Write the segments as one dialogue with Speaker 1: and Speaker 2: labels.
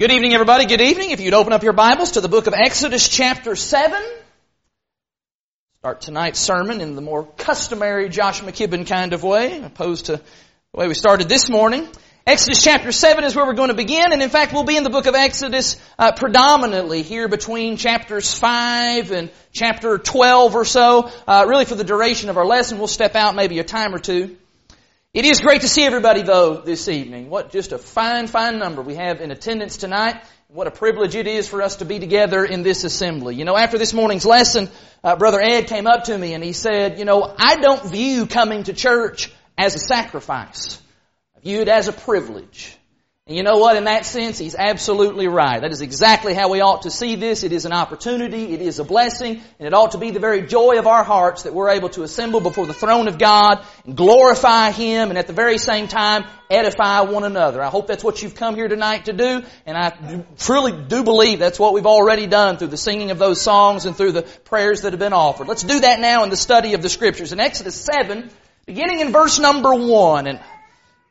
Speaker 1: Good evening, everybody. Good evening. If you'd open up your Bibles to the book of Exodus chapter 7. Start tonight's sermon in the more customary Josh McKibben kind of way, opposed to the way we started this morning. Exodus chapter 7 is where we're going to begin, and in fact we'll be in the book of Exodus uh, predominantly here between chapters 5 and chapter 12 or so, uh, really for the duration of our lesson. We'll step out maybe a time or two. It is great to see everybody though this evening. What just a fine, fine number we have in attendance tonight. What a privilege it is for us to be together in this assembly. You know, after this morning's lesson, uh, Brother Ed came up to me and he said, you know, I don't view coming to church as a sacrifice. I view it as a privilege. And you know what? In that sense, he's absolutely right. That is exactly how we ought to see this. It is an opportunity. It is a blessing. And it ought to be the very joy of our hearts that we're able to assemble before the throne of God and glorify Him and at the very same time edify one another. I hope that's what you've come here tonight to do. And I truly do believe that's what we've already done through the singing of those songs and through the prayers that have been offered. Let's do that now in the study of the scriptures. In Exodus 7, beginning in verse number 1, and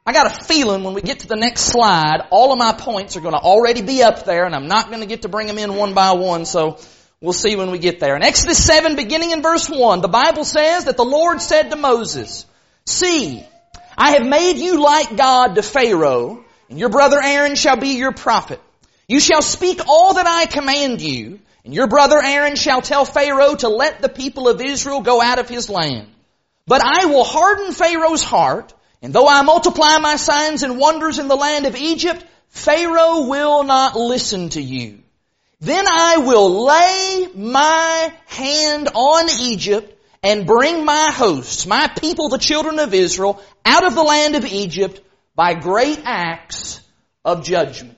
Speaker 1: I got a feeling when we get to the next slide, all of my points are going to already be up there and I'm not going to get to bring them in one by one, so we'll see when we get there. In Exodus 7, beginning in verse 1, the Bible says that the Lord said to Moses, See, I have made you like God to Pharaoh, and your brother Aaron shall be your prophet. You shall speak all that I command you, and your brother Aaron shall tell Pharaoh to let the people of Israel go out of his land. But I will harden Pharaoh's heart, and though I multiply my signs and wonders in the land of Egypt, Pharaoh will not listen to you. Then I will lay my hand on Egypt and bring my hosts, my people, the children of Israel, out of the land of Egypt by great acts of judgment.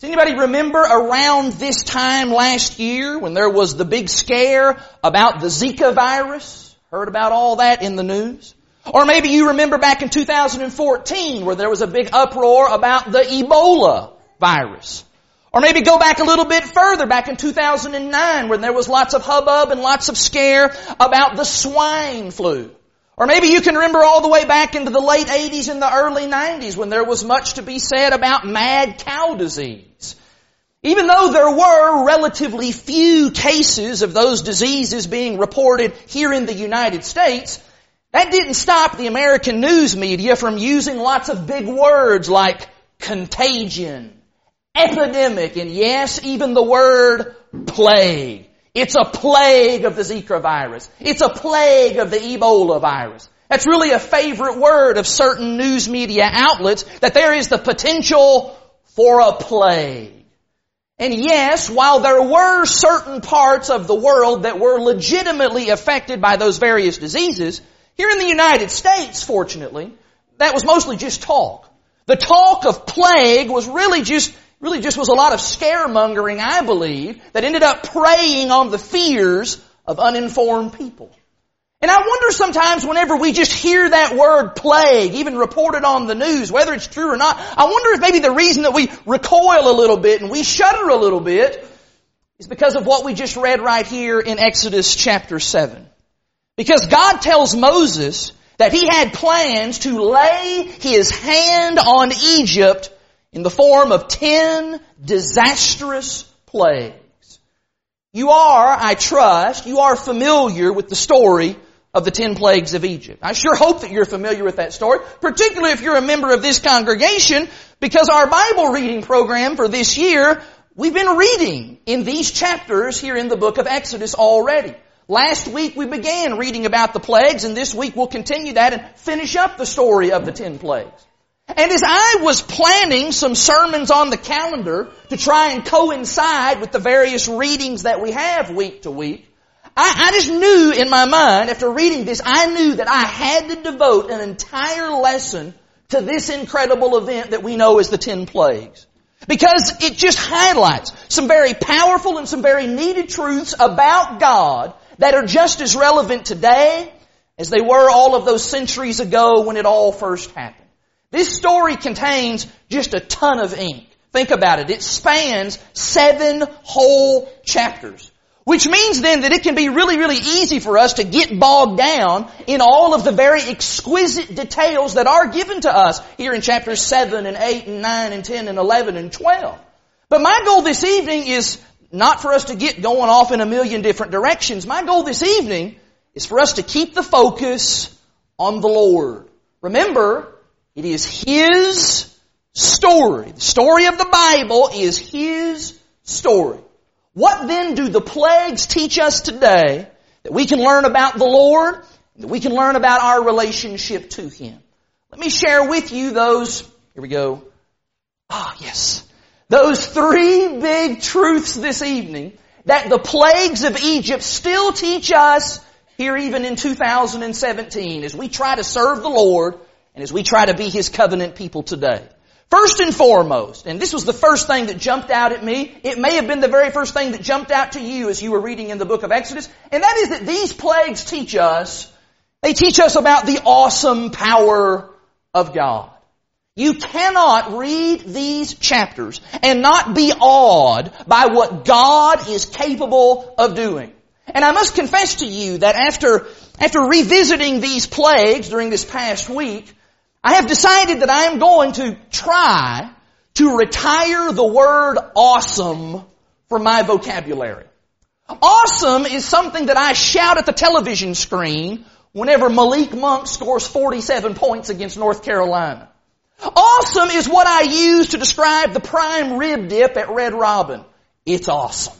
Speaker 1: Does anybody remember around this time last year when there was the big scare about the Zika virus? Heard about all that in the news? Or maybe you remember back in 2014 where there was a big uproar about the Ebola virus. Or maybe go back a little bit further, back in 2009 when there was lots of hubbub and lots of scare about the swine flu. Or maybe you can remember all the way back into the late 80s and the early 90s when there was much to be said about mad cow disease. Even though there were relatively few cases of those diseases being reported here in the United States, that didn't stop the American news media from using lots of big words like contagion, epidemic, and yes, even the word plague. It's a plague of the Zika virus. It's a plague of the Ebola virus. That's really a favorite word of certain news media outlets that there is the potential for a plague. And yes, while there were certain parts of the world that were legitimately affected by those various diseases, here in the United States, fortunately, that was mostly just talk. The talk of plague was really just, really just was a lot of scaremongering, I believe, that ended up preying on the fears of uninformed people. And I wonder sometimes whenever we just hear that word plague, even reported on the news, whether it's true or not, I wonder if maybe the reason that we recoil a little bit and we shudder a little bit is because of what we just read right here in Exodus chapter 7. Because God tells Moses that he had plans to lay his hand on Egypt in the form of ten disastrous plagues. You are, I trust, you are familiar with the story of the ten plagues of Egypt. I sure hope that you're familiar with that story, particularly if you're a member of this congregation, because our Bible reading program for this year, we've been reading in these chapters here in the book of Exodus already. Last week we began reading about the plagues and this week we'll continue that and finish up the story of the ten plagues. And as I was planning some sermons on the calendar to try and coincide with the various readings that we have week to week, I, I, just knew in my mind, after reading this, I knew that I had to devote an entire lesson to this incredible event that we know as the Ten Plagues. Because it just highlights some very powerful and some very needed truths about God that are just as relevant today as they were all of those centuries ago when it all first happened. This story contains just a ton of ink. Think about it. It spans seven whole chapters. Which means then that it can be really, really easy for us to get bogged down in all of the very exquisite details that are given to us here in chapters 7 and 8 and 9 and 10 and 11 and 12. But my goal this evening is not for us to get going off in a million different directions. My goal this evening is for us to keep the focus on the Lord. Remember, it is His story. The story of the Bible is His story. What then do the plagues teach us today that we can learn about the Lord, that we can learn about our relationship to Him? Let me share with you those, here we go. Ah, yes. Those three big truths this evening that the plagues of Egypt still teach us here even in 2017 as we try to serve the Lord and as we try to be His covenant people today. First and foremost, and this was the first thing that jumped out at me, it may have been the very first thing that jumped out to you as you were reading in the book of Exodus, and that is that these plagues teach us, they teach us about the awesome power of God. You cannot read these chapters and not be awed by what God is capable of doing. And I must confess to you that after, after revisiting these plagues during this past week, I have decided that I am going to try to retire the word awesome from my vocabulary. Awesome is something that I shout at the television screen whenever Malik Monk scores 47 points against North Carolina. Awesome is what I use to describe the prime rib dip at Red Robin. It's awesome.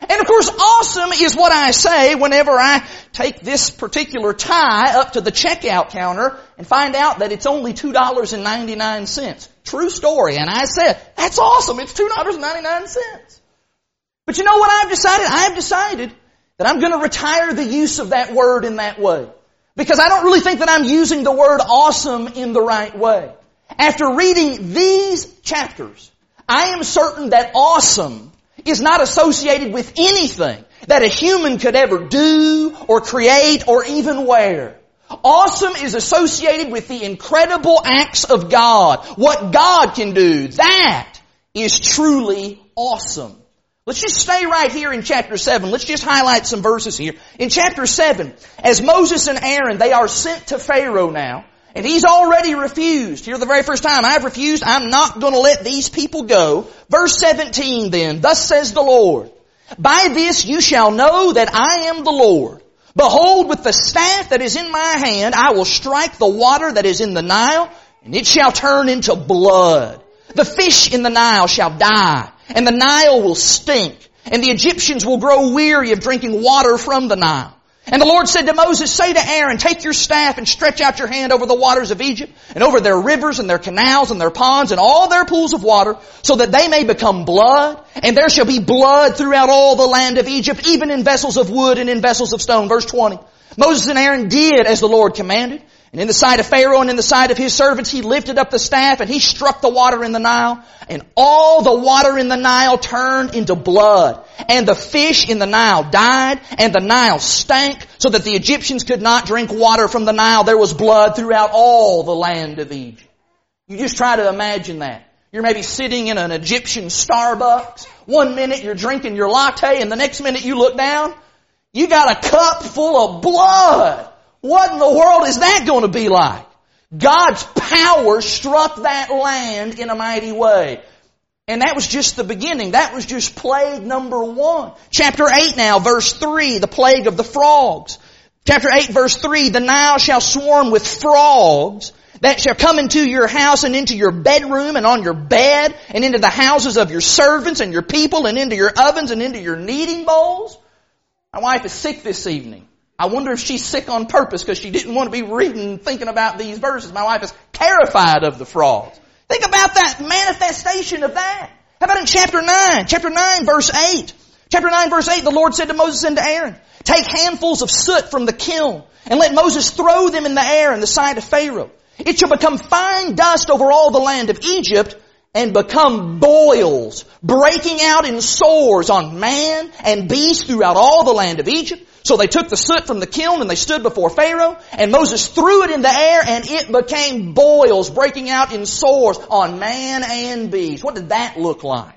Speaker 1: And of course, awesome is what I say whenever I take this particular tie up to the checkout counter and find out that it's only $2.99. True story. And I said, that's awesome. It's $2.99. But you know what I've decided? I've decided that I'm going to retire the use of that word in that way. Because I don't really think that I'm using the word awesome in the right way. After reading these chapters, I am certain that awesome is not associated with anything that a human could ever do or create or even wear. Awesome is associated with the incredible acts of God. What God can do. That is truly awesome. Let's just stay right here in chapter 7. Let's just highlight some verses here. In chapter 7, as Moses and Aaron, they are sent to Pharaoh now. And he's already refused. Here the very first time, I've refused, I'm not gonna let these people go. Verse 17 then, thus says the Lord, by this you shall know that I am the Lord. Behold, with the staff that is in my hand, I will strike the water that is in the Nile, and it shall turn into blood. The fish in the Nile shall die, and the Nile will stink, and the Egyptians will grow weary of drinking water from the Nile. And the Lord said to Moses, say to Aaron, take your staff and stretch out your hand over the waters of Egypt and over their rivers and their canals and their ponds and all their pools of water so that they may become blood and there shall be blood throughout all the land of Egypt, even in vessels of wood and in vessels of stone. Verse 20. Moses and Aaron did as the Lord commanded. And in the sight of Pharaoh and in the sight of his servants, he lifted up the staff and he struck the water in the Nile. And all the water in the Nile turned into blood. And the fish in the Nile died and the Nile stank so that the Egyptians could not drink water from the Nile. There was blood throughout all the land of Egypt. You just try to imagine that. You're maybe sitting in an Egyptian Starbucks. One minute you're drinking your latte and the next minute you look down. You got a cup full of blood. What in the world is that going to be like? God's power struck that land in a mighty way. And that was just the beginning. That was just plague number one. Chapter 8 now, verse 3, the plague of the frogs. Chapter 8 verse 3, the Nile shall swarm with frogs that shall come into your house and into your bedroom and on your bed and into the houses of your servants and your people and into your ovens and into your kneading bowls. My wife is sick this evening. I wonder if she's sick on purpose because she didn't want to be reading, thinking about these verses. My wife is terrified of the frogs. Think about that manifestation of that. How about in chapter 9? Chapter 9 verse 8. Chapter 9 verse 8, the Lord said to Moses and to Aaron, take handfuls of soot from the kiln and let Moses throw them in the air in the sight of Pharaoh. It shall become fine dust over all the land of Egypt and become boils, breaking out in sores on man and beast throughout all the land of Egypt. So they took the soot from the kiln and they stood before Pharaoh and Moses threw it in the air and it became boils breaking out in sores on man and beast. What did that look like?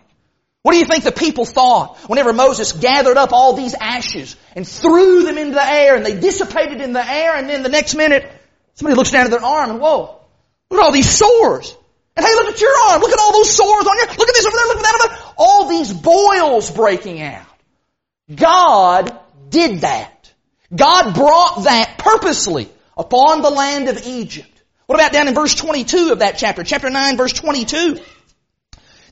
Speaker 1: What do you think the people thought whenever Moses gathered up all these ashes and threw them into the air and they dissipated in the air and then the next minute somebody looks down at their arm and whoa, look at all these sores. And hey, look at your arm. Look at all those sores on your, look at this over there, look at that over there. All these boils breaking out. God did that. God brought that purposely upon the land of Egypt. What about down in verse 22 of that chapter? Chapter 9 verse 22.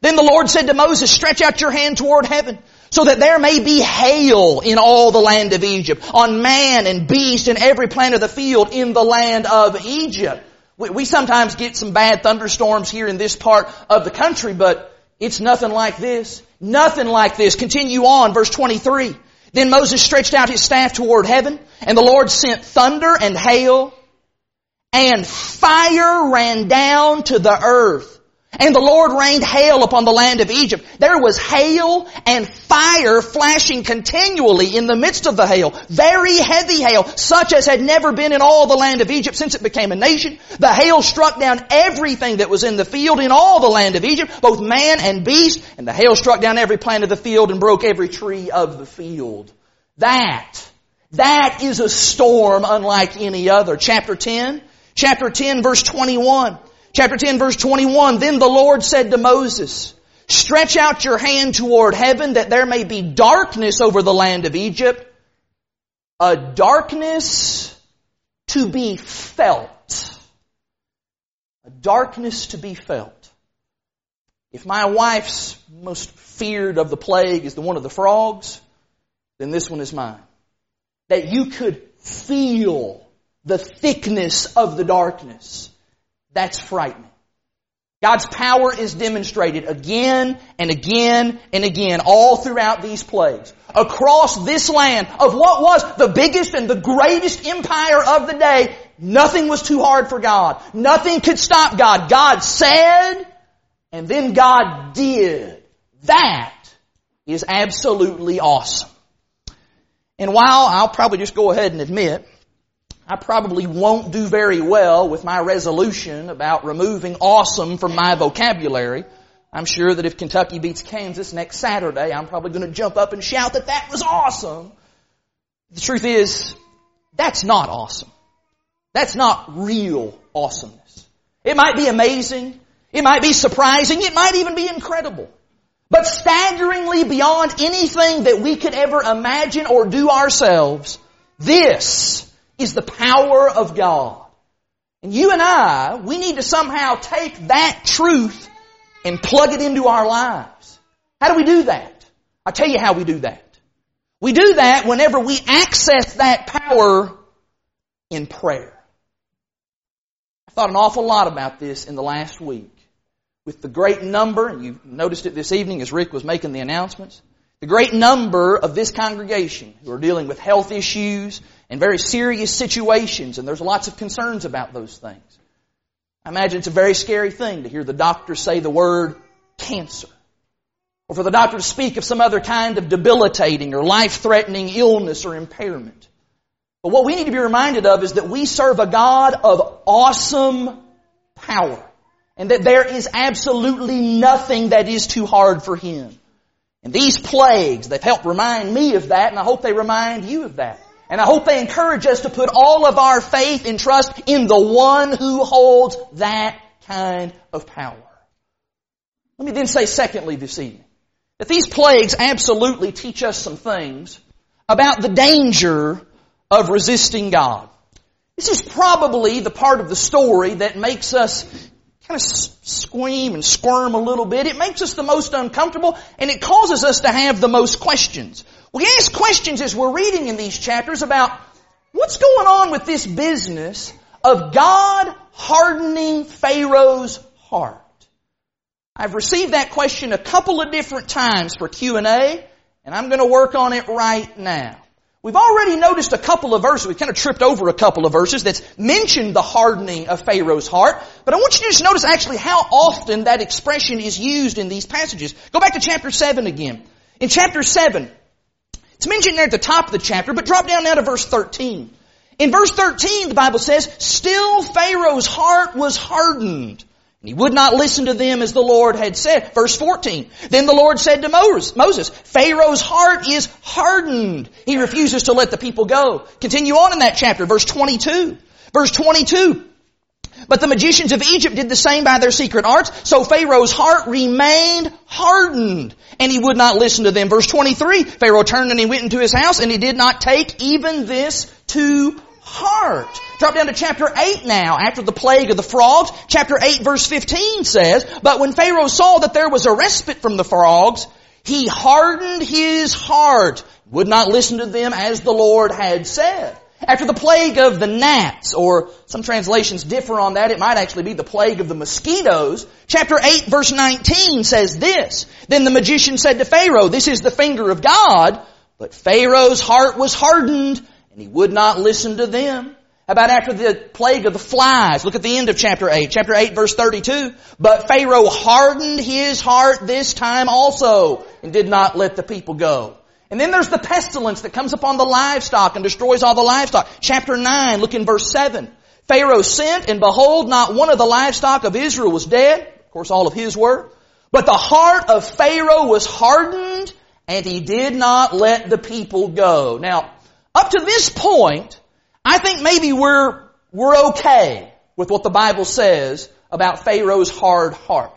Speaker 1: Then the Lord said to Moses, stretch out your hand toward heaven so that there may be hail in all the land of Egypt, on man and beast and every plant of the field in the land of Egypt. We, we sometimes get some bad thunderstorms here in this part of the country, but it's nothing like this. Nothing like this. Continue on, verse 23. Then Moses stretched out his staff toward heaven, and the Lord sent thunder and hail, and fire ran down to the earth and the Lord rained hail upon the land of Egypt. There was hail and fire flashing continually in the midst of the hail. Very heavy hail, such as had never been in all the land of Egypt since it became a nation. The hail struck down everything that was in the field in all the land of Egypt, both man and beast, and the hail struck down every plant of the field and broke every tree of the field. That, that is a storm unlike any other. Chapter 10, chapter 10 verse 21. Chapter 10 verse 21, Then the Lord said to Moses, Stretch out your hand toward heaven that there may be darkness over the land of Egypt, a darkness to be felt. A darkness to be felt. If my wife's most feared of the plague is the one of the frogs, then this one is mine. That you could feel the thickness of the darkness. That's frightening. God's power is demonstrated again and again and again all throughout these plagues. Across this land of what was the biggest and the greatest empire of the day, nothing was too hard for God. Nothing could stop God. God said, and then God did. That is absolutely awesome. And while I'll probably just go ahead and admit I probably won't do very well with my resolution about removing awesome from my vocabulary. I'm sure that if Kentucky beats Kansas next Saturday, I'm probably going to jump up and shout that that was awesome. The truth is, that's not awesome. That's not real awesomeness. It might be amazing. It might be surprising. It might even be incredible. But staggeringly beyond anything that we could ever imagine or do ourselves, this is the power of God. And you and I, we need to somehow take that truth and plug it into our lives. How do we do that? I'll tell you how we do that. We do that whenever we access that power in prayer. I thought an awful lot about this in the last week. With the great number, and you noticed it this evening as Rick was making the announcements, the great number of this congregation who are dealing with health issues and very serious situations, and there's lots of concerns about those things. I imagine it's a very scary thing to hear the doctor say the word cancer. Or for the doctor to speak of some other kind of debilitating or life-threatening illness or impairment. But what we need to be reminded of is that we serve a God of awesome power. And that there is absolutely nothing that is too hard for Him. And these plagues, they've helped remind me of that, and I hope they remind you of that. And I hope they encourage us to put all of our faith and trust in the one who holds that kind of power. Let me then say secondly this evening, that these plagues absolutely teach us some things about the danger of resisting God. This is probably the part of the story that makes us kind of squeam and squirm a little bit. It makes us the most uncomfortable and it causes us to have the most questions. We ask questions as we're reading in these chapters about what's going on with this business of God hardening Pharaoh's heart. I've received that question a couple of different times for Q&A and I'm going to work on it right now. We've already noticed a couple of verses, we've kind of tripped over a couple of verses that's mentioned the hardening of Pharaoh's heart, but I want you to just notice actually how often that expression is used in these passages. Go back to chapter 7 again. In chapter 7, it's mentioned there at the top of the chapter, but drop down now to verse 13. In verse 13, the Bible says, Still Pharaoh's heart was hardened, And he would not listen to them as the Lord had said. Verse 14. Then the Lord said to Moses, Pharaoh's heart is hardened. He refuses to let the people go. Continue on in that chapter, verse 22. Verse 22. But the magicians of Egypt did the same by their secret arts, so Pharaoh's heart remained hardened, and he would not listen to them. Verse 23, Pharaoh turned and he went into his house, and he did not take even this to heart. Drop down to chapter 8 now, after the plague of the frogs. Chapter 8 verse 15 says, But when Pharaoh saw that there was a respite from the frogs, he hardened his heart, would not listen to them as the Lord had said. After the plague of the gnats, or some translations differ on that, it might actually be the plague of the mosquitoes. Chapter 8 verse 19 says this, Then the magician said to Pharaoh, This is the finger of God, but Pharaoh's heart was hardened, and he would not listen to them. How about after the plague of the flies? Look at the end of chapter 8. Chapter 8 verse 32. But Pharaoh hardened his heart this time also and did not let the people go. And then there's the pestilence that comes upon the livestock and destroys all the livestock. Chapter 9, look in verse 7. Pharaoh sent and behold not one of the livestock of Israel was dead. Of course all of his were. But the heart of Pharaoh was hardened and he did not let the people go. Now, up to this point, I think maybe we're, we're okay with what the Bible says about Pharaoh's hard heart.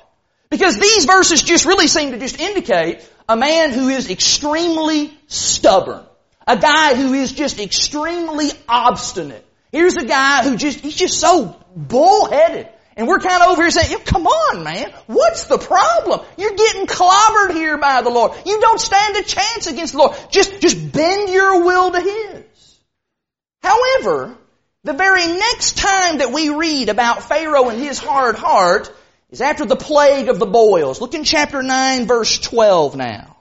Speaker 1: Because these verses just really seem to just indicate a man who is extremely stubborn. A guy who is just extremely obstinate. Here's a guy who just, he's just so bullheaded. And we're kind of over here saying, come on, man. What's the problem? You're getting clobbered here by the Lord. You don't stand a chance against the Lord. Just, just bend your will to His. However, the very next time that we read about Pharaoh and his hard heart is after the plague of the boils. Look in chapter 9 verse 12 now.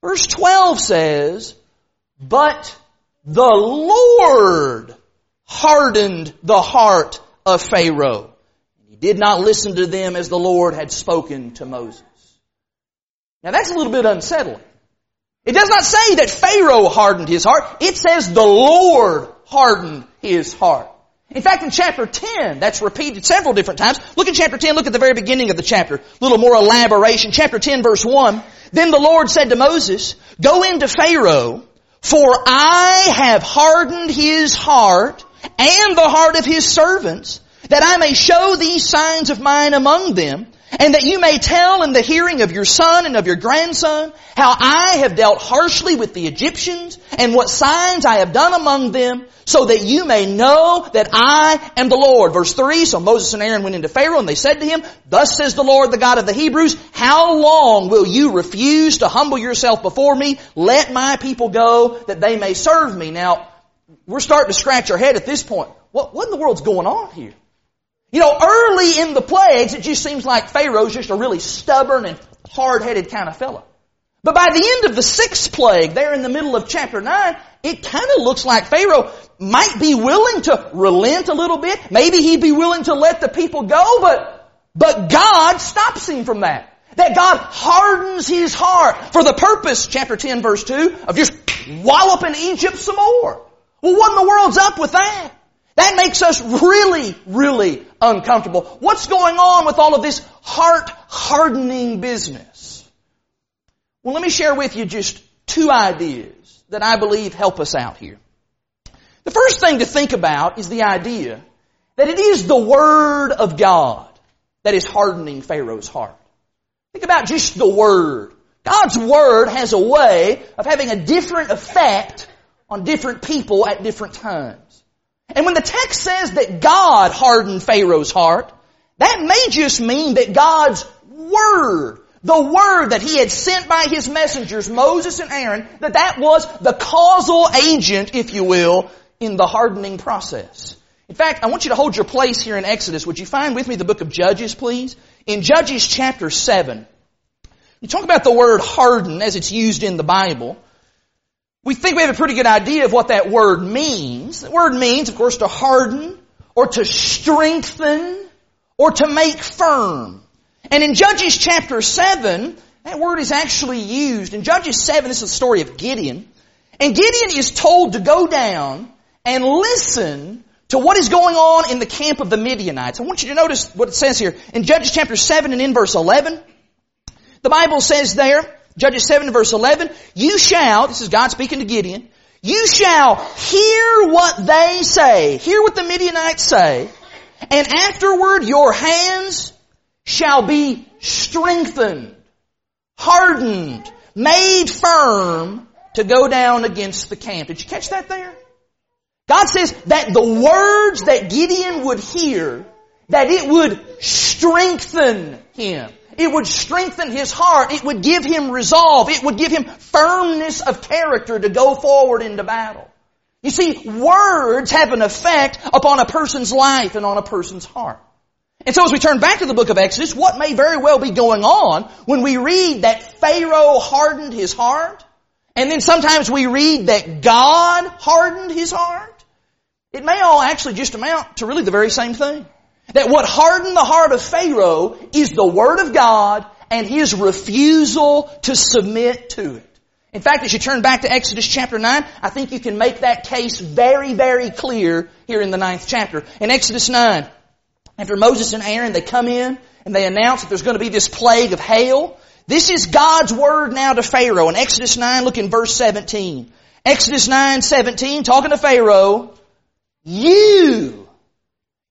Speaker 1: Verse 12 says, But the Lord hardened the heart of Pharaoh. Did not listen to them as the Lord had spoken to Moses. Now that's a little bit unsettling. It does not say that Pharaoh hardened his heart. It says the Lord hardened his heart. In fact, in chapter 10, that's repeated several different times. Look at chapter 10, look at the very beginning of the chapter. A little more elaboration. Chapter 10 verse 1. Then the Lord said to Moses, Go into Pharaoh, for I have hardened his heart and the heart of his servants, that I may show these signs of mine among them, and that you may tell in the hearing of your son and of your grandson how I have dealt harshly with the Egyptians and what signs I have done among them so that you may know that I am the Lord. Verse 3, so Moses and Aaron went into Pharaoh and they said to him, Thus says the Lord, the God of the Hebrews, how long will you refuse to humble yourself before me? Let my people go that they may serve me. Now, we're starting to scratch our head at this point. What, what in the world's going on here? You know, early in the plagues, it just seems like Pharaoh's just a really stubborn and hard-headed kind of fellow. But by the end of the sixth plague, there in the middle of chapter 9, it kind of looks like Pharaoh might be willing to relent a little bit. Maybe he'd be willing to let the people go, but, but God stops him from that. That God hardens his heart for the purpose, chapter 10 verse 2, of just walloping Egypt some more. Well, what in the world's up with that? That makes us really, really uncomfortable. What's going on with all of this heart hardening business? Well, let me share with you just two ideas that I believe help us out here. The first thing to think about is the idea that it is the Word of God that is hardening Pharaoh's heart. Think about just the Word. God's Word has a way of having a different effect on different people at different times. And when the text says that God hardened Pharaoh's heart, that may just mean that God's Word, the Word that He had sent by His messengers, Moses and Aaron, that that was the causal agent, if you will, in the hardening process. In fact, I want you to hold your place here in Exodus. Would you find with me the book of Judges, please? In Judges chapter 7, you talk about the word harden as it's used in the Bible. We think we have a pretty good idea of what that word means. The word means, of course, to harden or to strengthen or to make firm. And in Judges chapter 7, that word is actually used. In Judges 7, this is the story of Gideon. And Gideon is told to go down and listen to what is going on in the camp of the Midianites. I want you to notice what it says here. In Judges chapter 7 and in verse 11, the Bible says there, Judges 7 verse 11, you shall, this is God speaking to Gideon, you shall hear what they say, hear what the Midianites say, and afterward your hands shall be strengthened, hardened, made firm to go down against the camp. Did you catch that there? God says that the words that Gideon would hear, that it would strengthen him. It would strengthen his heart. It would give him resolve. It would give him firmness of character to go forward into battle. You see, words have an effect upon a person's life and on a person's heart. And so as we turn back to the book of Exodus, what may very well be going on when we read that Pharaoh hardened his heart, and then sometimes we read that God hardened his heart, it may all actually just amount to really the very same thing. That what hardened the heart of Pharaoh is the Word of God and his refusal to submit to it. In fact, as you turn back to Exodus chapter 9, I think you can make that case very, very clear here in the ninth chapter. In Exodus 9, after Moses and Aaron, they come in and they announce that there's going to be this plague of hail. This is God's word now to Pharaoh. In Exodus 9, look in verse 17. Exodus 9, 17, talking to Pharaoh, you,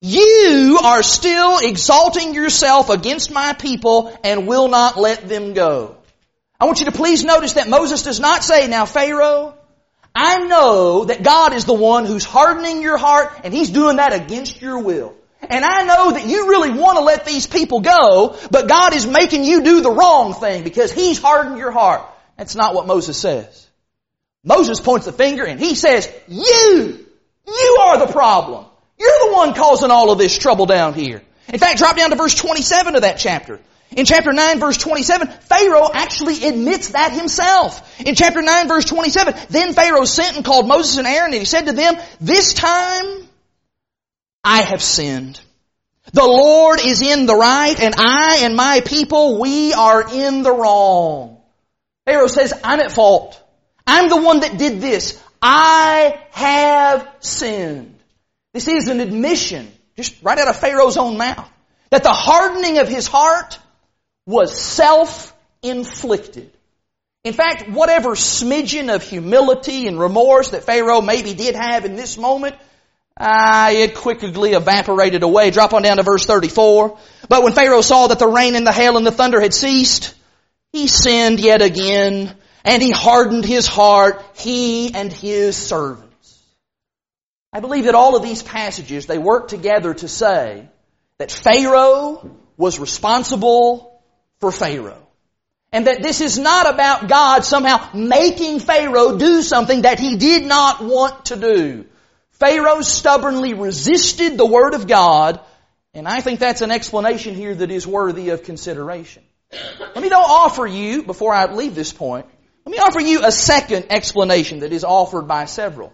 Speaker 1: you are still exalting yourself against my people and will not let them go. I want you to please notice that Moses does not say, now Pharaoh, I know that God is the one who's hardening your heart and He's doing that against your will. And I know that you really want to let these people go, but God is making you do the wrong thing because He's hardened your heart. That's not what Moses says. Moses points the finger and he says, you, you are the problem. You're the one causing all of this trouble down here. In fact, drop down to verse 27 of that chapter. In chapter 9 verse 27, Pharaoh actually admits that himself. In chapter 9 verse 27, then Pharaoh sent and called Moses and Aaron and he said to them, this time I have sinned. The Lord is in the right and I and my people, we are in the wrong. Pharaoh says, I'm at fault. I'm the one that did this. I have sinned. This is an admission, just right out of Pharaoh's own mouth, that the hardening of his heart was self-inflicted. In fact, whatever smidgen of humility and remorse that Pharaoh maybe did have in this moment, ah, it quickly evaporated away. Drop on down to verse 34. But when Pharaoh saw that the rain and the hail and the thunder had ceased, he sinned yet again, and he hardened his heart, he and his servants. I believe that all of these passages, they work together to say that Pharaoh was responsible for Pharaoh. And that this is not about God somehow making Pharaoh do something that he did not want to do. Pharaoh stubbornly resisted the Word of God, and I think that's an explanation here that is worthy of consideration. Let me now offer you, before I leave this point, let me offer you a second explanation that is offered by several.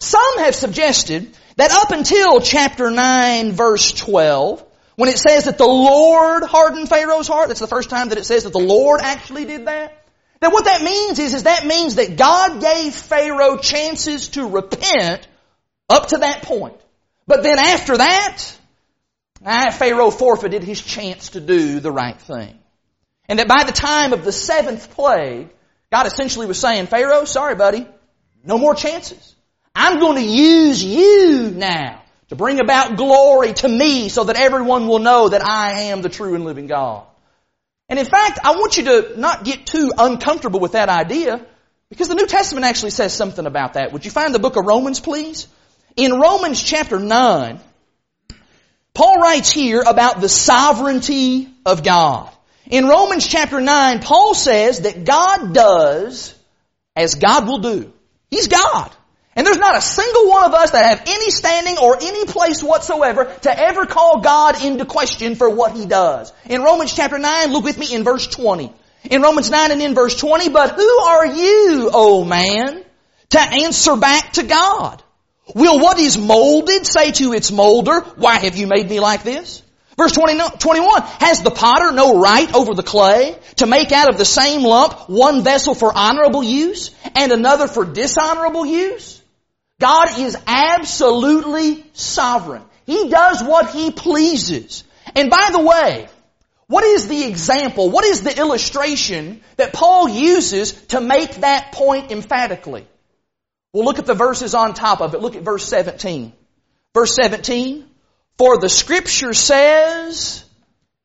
Speaker 1: Some have suggested that up until chapter 9 verse 12, when it says that the Lord hardened Pharaoh's heart, that's the first time that it says that the Lord actually did that. That what that means is, is that means that God gave Pharaoh chances to repent up to that point. But then after that, Pharaoh forfeited his chance to do the right thing. And that by the time of the seventh plague, God essentially was saying, Pharaoh, sorry buddy, no more chances. I'm going to use you now to bring about glory to me so that everyone will know that I am the true and living God. And in fact, I want you to not get too uncomfortable with that idea because the New Testament actually says something about that. Would you find the book of Romans, please? In Romans chapter 9, Paul writes here about the sovereignty of God. In Romans chapter 9, Paul says that God does as God will do. He's God. And there's not a single one of us that have any standing or any place whatsoever to ever call God into question for what He does. In Romans chapter 9, look with me in verse 20. In Romans 9 and in verse 20, but who are you, O man, to answer back to God? Will what is molded say to its molder, why have you made me like this? Verse 20, 21, has the potter no right over the clay to make out of the same lump one vessel for honorable use and another for dishonorable use? God is absolutely sovereign. He does what He pleases. And by the way, what is the example? What is the illustration that Paul uses to make that point emphatically? Well, look at the verses on top of it. Look at verse 17. Verse 17. For the scripture says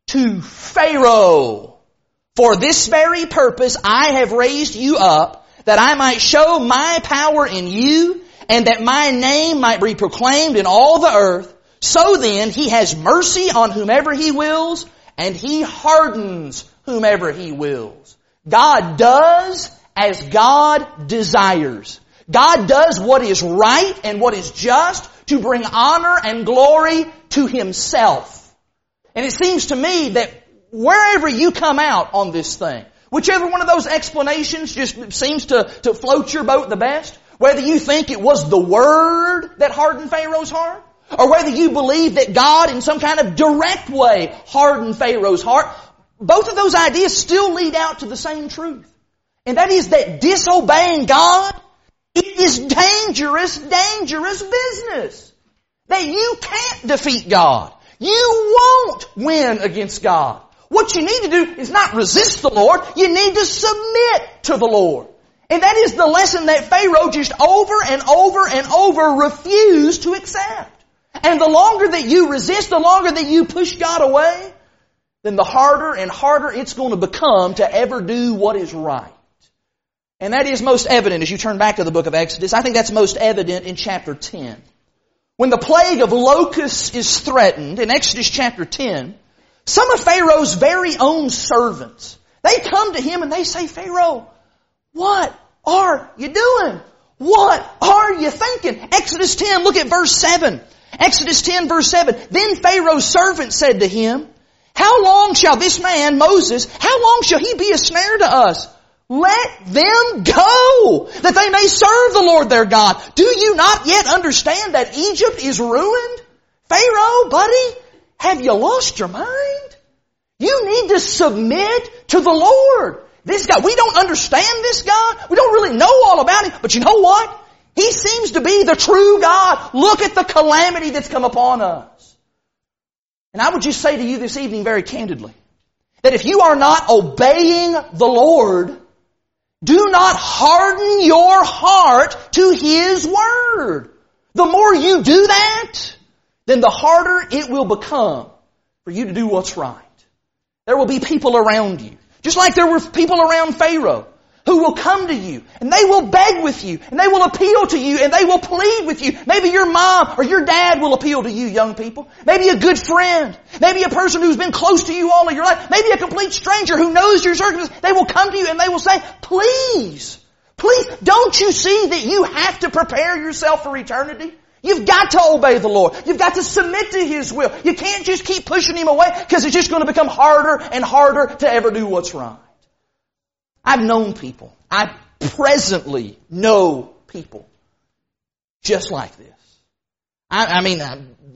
Speaker 1: to Pharaoh, for this very purpose I have raised you up, that I might show my power in you, and that my name might be proclaimed in all the earth. So then, he has mercy on whomever he wills, and he hardens whomever he wills. God does as God desires. God does what is right and what is just to bring honor and glory to himself. And it seems to me that wherever you come out on this thing, whichever one of those explanations just seems to, to float your boat the best, whether you think it was the Word that hardened Pharaoh's heart, or whether you believe that God in some kind of direct way hardened Pharaoh's heart, both of those ideas still lead out to the same truth. And that is that disobeying God, it is dangerous, dangerous business. That you can't defeat God. You won't win against God. What you need to do is not resist the Lord, you need to submit to the Lord. And that is the lesson that Pharaoh just over and over and over refused to accept. And the longer that you resist, the longer that you push God away, then the harder and harder it's going to become to ever do what is right. And that is most evident as you turn back to the book of Exodus. I think that's most evident in chapter 10. When the plague of locusts is threatened in Exodus chapter 10, some of Pharaoh's very own servants, they come to him and they say, Pharaoh, what are you doing? What are you thinking? Exodus 10, look at verse 7. Exodus 10 verse 7. Then Pharaoh's servant said to him, How long shall this man, Moses, how long shall he be a snare to us? Let them go, that they may serve the Lord their God. Do you not yet understand that Egypt is ruined? Pharaoh, buddy, have you lost your mind? You need to submit to the Lord. This God, we don't understand this God. We don't really know all about Him. But you know what? He seems to be the true God. Look at the calamity that's come upon us. And I would just say to you this evening very candidly, that if you are not obeying the Lord, do not harden your heart to His Word. The more you do that, then the harder it will become for you to do what's right. There will be people around you. Just like there were people around Pharaoh who will come to you and they will beg with you and they will appeal to you and they will plead with you. Maybe your mom or your dad will appeal to you, young people. Maybe a good friend. Maybe a person who's been close to you all of your life. Maybe a complete stranger who knows your circumstances. They will come to you and they will say, please, please, don't you see that you have to prepare yourself for eternity? You've got to obey the Lord. You've got to submit to His will. You can't just keep pushing Him away because it's just going to become harder and harder to ever do what's right. I've known people. I presently know people just like this. I, I mean,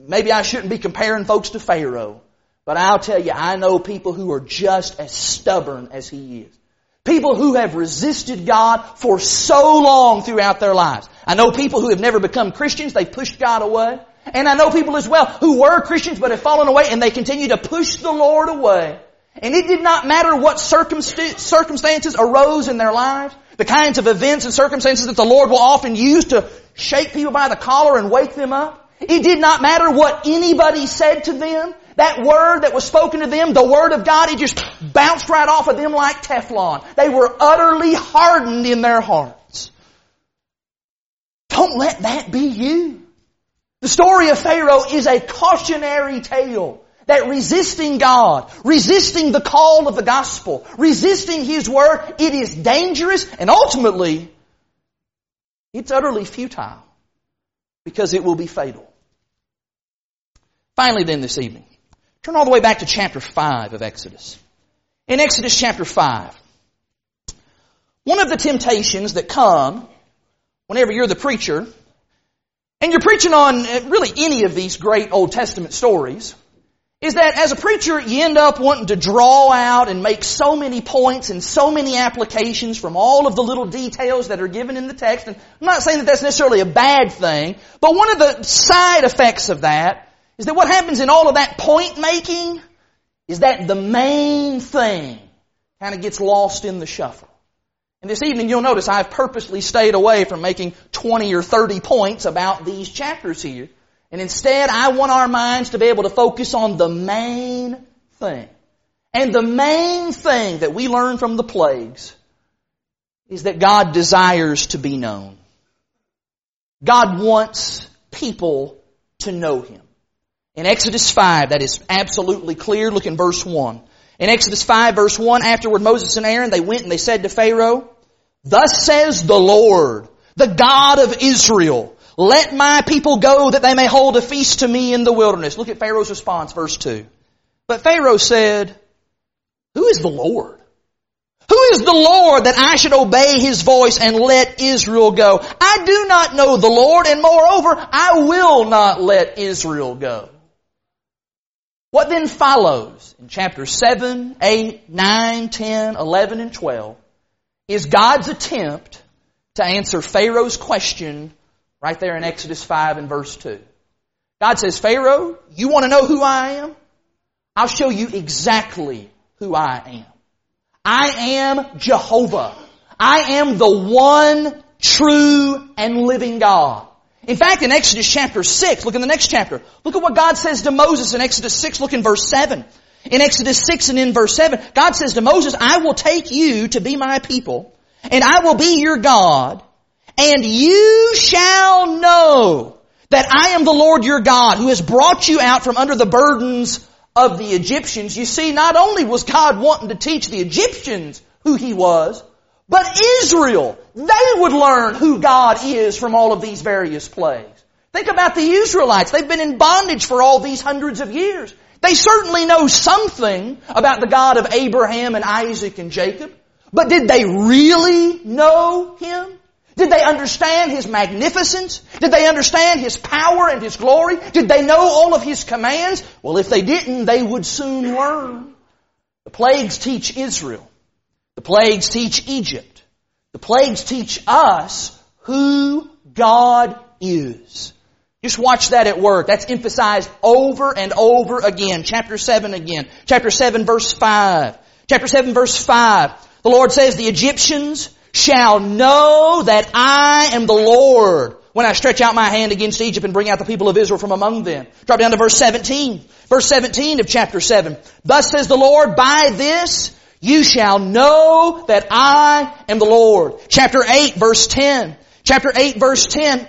Speaker 1: maybe I shouldn't be comparing folks to Pharaoh, but I'll tell you, I know people who are just as stubborn as he is. People who have resisted God for so long throughout their lives. I know people who have never become Christians, they've pushed God away. And I know people as well who were Christians but have fallen away and they continue to push the Lord away. And it did not matter what circumstances arose in their lives, the kinds of events and circumstances that the Lord will often use to shake people by the collar and wake them up. It did not matter what anybody said to them. That word that was spoken to them, the word of God, it just bounced right off of them like Teflon. They were utterly hardened in their hearts. Don't let that be you. The story of Pharaoh is a cautionary tale that resisting God, resisting the call of the gospel, resisting His word, it is dangerous and ultimately it's utterly futile because it will be fatal. Finally then this evening, turn all the way back to chapter 5 of Exodus. In Exodus chapter 5, one of the temptations that come whenever you're the preacher and you're preaching on uh, really any of these great Old Testament stories is that as a preacher, you end up wanting to draw out and make so many points and so many applications from all of the little details that are given in the text. And I'm not saying that that's necessarily a bad thing, but one of the side effects of that is that what happens in all of that point making is that the main thing kind of gets lost in the shuffle. And this evening you'll notice I've purposely stayed away from making 20 or 30 points about these chapters here and instead, I want our minds to be able to focus on the main thing. And the main thing that we learn from the plagues is that God desires to be known. God wants people to know Him. In Exodus 5, that is absolutely clear. Look in verse 1. In Exodus 5 verse 1, afterward Moses and Aaron, they went and they said to Pharaoh, Thus says the Lord, the God of Israel, let my people go that they may hold a feast to me in the wilderness. Look at Pharaoh's response, verse 2. But Pharaoh said, Who is the Lord? Who is the Lord that I should obey his voice and let Israel go? I do not know the Lord, and moreover, I will not let Israel go. What then follows in chapter 7, 8, 9, 10, 11, and 12 is God's attempt to answer Pharaoh's question Right there in Exodus 5 and verse 2. God says, Pharaoh, you want to know who I am? I'll show you exactly who I am. I am Jehovah. I am the one true and living God. In fact, in Exodus chapter 6, look in the next chapter. Look at what God says to Moses in Exodus 6, look in verse 7. In Exodus 6 and in verse 7, God says to Moses, I will take you to be my people, and I will be your God, and you shall know that I am the Lord your God who has brought you out from under the burdens of the Egyptians. You see, not only was God wanting to teach the Egyptians who He was, but Israel, they would learn who God is from all of these various plagues. Think about the Israelites. They've been in bondage for all these hundreds of years. They certainly know something about the God of Abraham and Isaac and Jacob. But did they really know Him? Did they understand His magnificence? Did they understand His power and His glory? Did they know all of His commands? Well, if they didn't, they would soon learn. The plagues teach Israel. The plagues teach Egypt. The plagues teach us who God is. Just watch that at work. That's emphasized over and over again. Chapter 7 again. Chapter 7 verse 5. Chapter 7 verse 5. The Lord says the Egyptians shall know that I am the Lord when I stretch out my hand against Egypt and bring out the people of Israel from among them. Drop down to verse 17. Verse 17 of chapter 7. Thus says the Lord, by this you shall know that I am the Lord. Chapter 8 verse 10. Chapter 8 verse 10.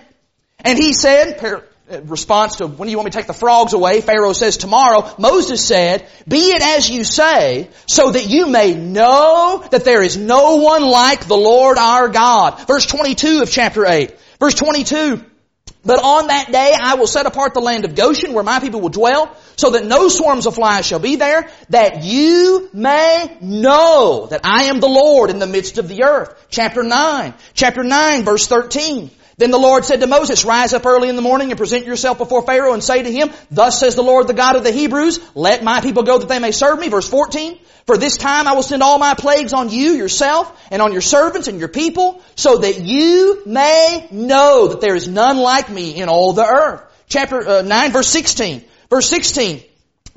Speaker 1: And he said, uh, response to when do you want me to take the frogs away? Pharaoh says tomorrow. Moses said, be it as you say, so that you may know that there is no one like the Lord our God. Verse 22 of chapter 8. Verse 22. But on that day I will set apart the land of Goshen where my people will dwell, so that no swarms of flies shall be there, that you may know that I am the Lord in the midst of the earth. Chapter 9. Chapter 9 verse 13. Then the Lord said to Moses, rise up early in the morning and present yourself before Pharaoh and say to him, thus says the Lord, the God of the Hebrews, let my people go that they may serve me. Verse 14, for this time I will send all my plagues on you, yourself, and on your servants and your people, so that you may know that there is none like me in all the earth. Chapter uh, 9 verse 16. Verse 16,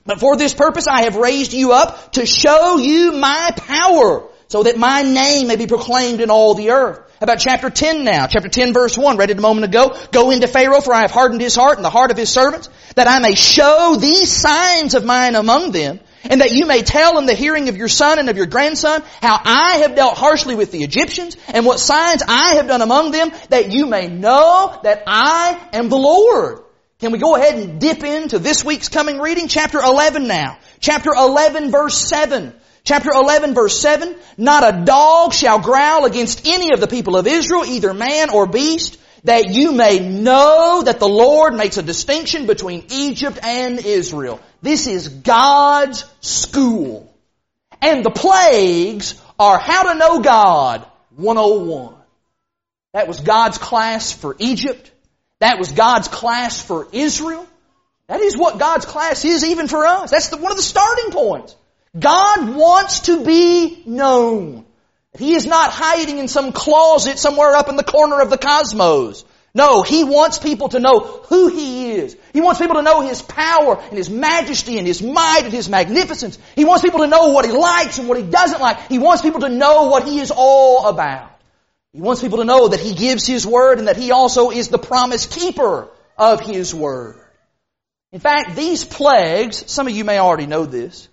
Speaker 1: but for this purpose I have raised you up to show you my power, so that my name may be proclaimed in all the earth about chapter 10 now? Chapter 10 verse 1, read it a moment ago. Go into Pharaoh for I have hardened his heart and the heart of his servants, that I may show these signs of mine among them, and that you may tell in the hearing of your son and of your grandson how I have dealt harshly with the Egyptians and what signs I have done among them that you may know that I am the Lord. Can we go ahead and dip into this week's coming reading? Chapter 11 now. Chapter 11 verse 7. Chapter 11 verse 7, not a dog shall growl against any of the people of Israel, either man or beast, that you may know that the Lord makes a distinction between Egypt and Israel. This is God's school. And the plagues are how to know God 101. That was God's class for Egypt. That was God's class for Israel. That is what God's class is even for us. That's the, one of the starting points. God wants to be known. He is not hiding in some closet somewhere up in the corner of the cosmos. No, He wants people to know who He is. He wants people to know His power and His majesty and His might and His magnificence. He wants people to know what He likes and what He doesn't like. He wants people to know what He is all about. He wants people to know that He gives His Word and that He also is the promise keeper of His Word. In fact, these plagues, some of you may already know this,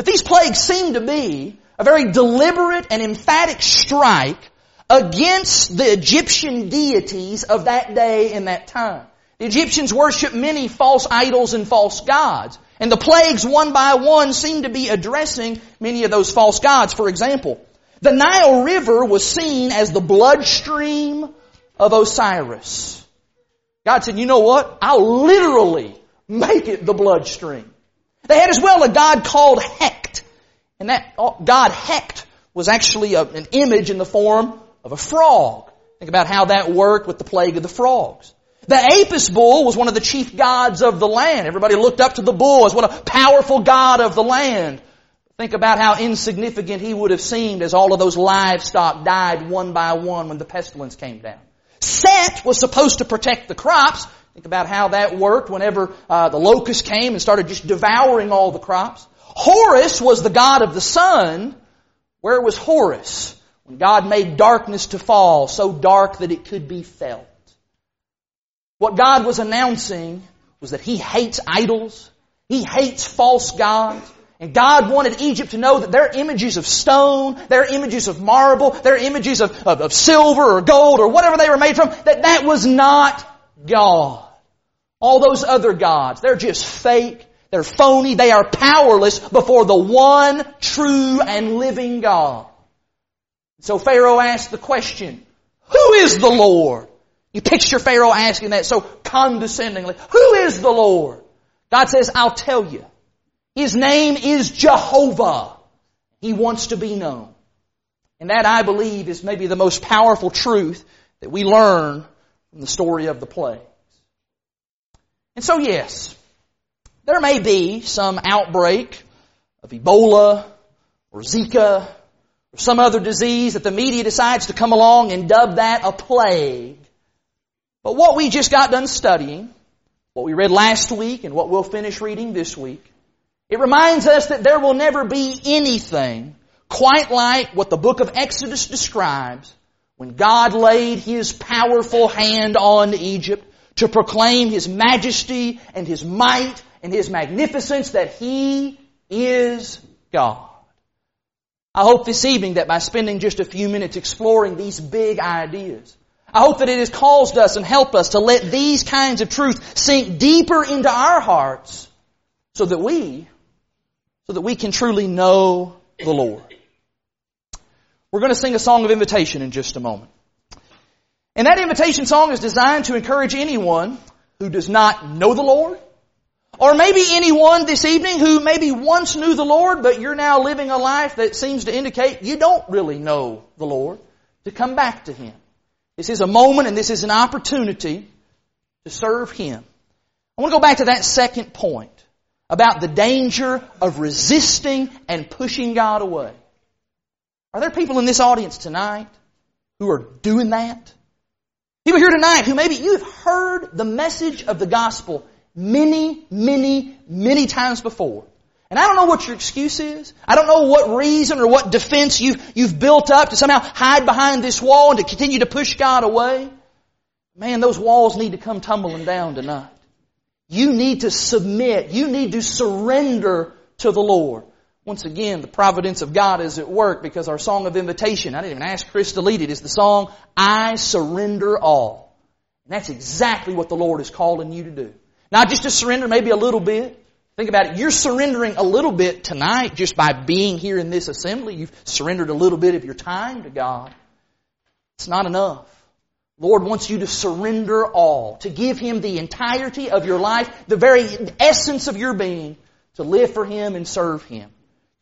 Speaker 1: but these plagues seem to be a very deliberate and emphatic strike against the Egyptian deities of that day and that time. The Egyptians worshiped many false idols and false gods. And the plagues one by one seem to be addressing many of those false gods. For example, the Nile River was seen as the bloodstream of Osiris. God said, you know what? I'll literally make it the bloodstream. They had as well a god called Heket. And that oh, god Heket was actually a, an image in the form of a frog. Think about how that worked with the plague of the frogs. The Apis bull was one of the chief gods of the land. Everybody looked up to the bull as what a powerful god of the land. Think about how insignificant he would have seemed as all of those livestock died one by one when the pestilence came down. Set was supposed to protect the crops. Think about how that worked whenever uh, the locust came and started just devouring all the crops. Horus was the god of the sun. Where was Horus? When God made darkness to fall, so dark that it could be felt. What God was announcing was that He hates idols. He hates false gods. And God wanted Egypt to know that their images of stone, their images of marble, their images of, of, of, silver or gold or whatever they were made from, that that was not God. All those other gods, they're just fake, they're phony, they are powerless before the one true and living God. So Pharaoh asked the question, who is the Lord? You picture Pharaoh asking that so condescendingly. Who is the Lord? God says, I'll tell you. His name is Jehovah. He wants to be known. And that, I believe, is maybe the most powerful truth that we learn from the story of the plagues. And so, yes, there may be some outbreak of Ebola or Zika or some other disease that the media decides to come along and dub that a plague. But what we just got done studying, what we read last week and what we'll finish reading this week, it reminds us that there will never be anything quite like what the book of Exodus describes when God laid His powerful hand on Egypt to proclaim His majesty and His might and His magnificence that He is God. I hope this evening that by spending just a few minutes exploring these big ideas, I hope that it has caused us and helped us to let these kinds of truths sink deeper into our hearts so that we, so that we can truly know the Lord. We're going to sing a song of invitation in just a moment. And that invitation song is designed to encourage anyone who does not know the Lord or maybe anyone this evening who maybe once knew the Lord, but you're now living a life that seems to indicate you don't really know the Lord, to come back to Him. This is a moment and this is an opportunity to serve Him. I want to go back to that second point about the danger of resisting and pushing God away. Are there people in this audience tonight who are doing that? People here tonight who maybe you've heard the message of the gospel many, many, many times before. And I don't know what your excuse is. I don't know what reason or what defense you've, you've built up to somehow hide behind this wall and to continue to push God away. Man, those walls need to come tumbling down tonight. You need to submit. You need to surrender to the Lord. Once again, the providence of God is at work because our song of invitation, I didn't even ask Chris to lead it, is the song, I surrender all. And that's exactly what the Lord is calling you to do. Not just to surrender maybe a little bit. Think about it. You're surrendering a little bit tonight just by being here in this assembly. You've surrendered a little bit of your time to God. It's not enough. Lord wants you to surrender all, to give Him the entirety of your life, the very essence of your being, to live for Him and serve Him.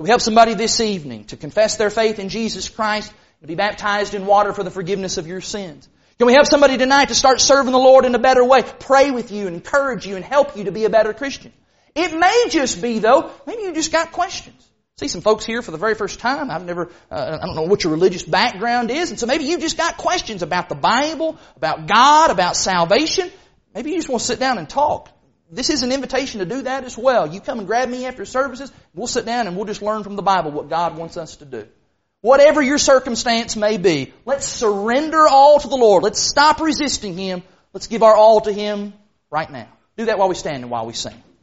Speaker 1: We help somebody this evening to confess their faith in Jesus Christ, to be baptized in water for the forgiveness of your sins. Can we help somebody tonight to start serving the Lord in a better way? Pray with you and encourage you and help you to be a better Christian. It may just be though, maybe you just got questions. See some folks here for the very first time. I've never, uh, I don't know what your religious background is, and so maybe you just got questions about the Bible, about God, about salvation. Maybe you just want to sit down and talk. This is an invitation to do that as well. You come and grab me after services. We'll sit down and we'll just learn from the Bible what God wants us to do. Whatever your circumstance may be, let's surrender all to the Lord. Let's stop resisting Him. Let's give our all to Him right now. Do that while we stand and while we sing.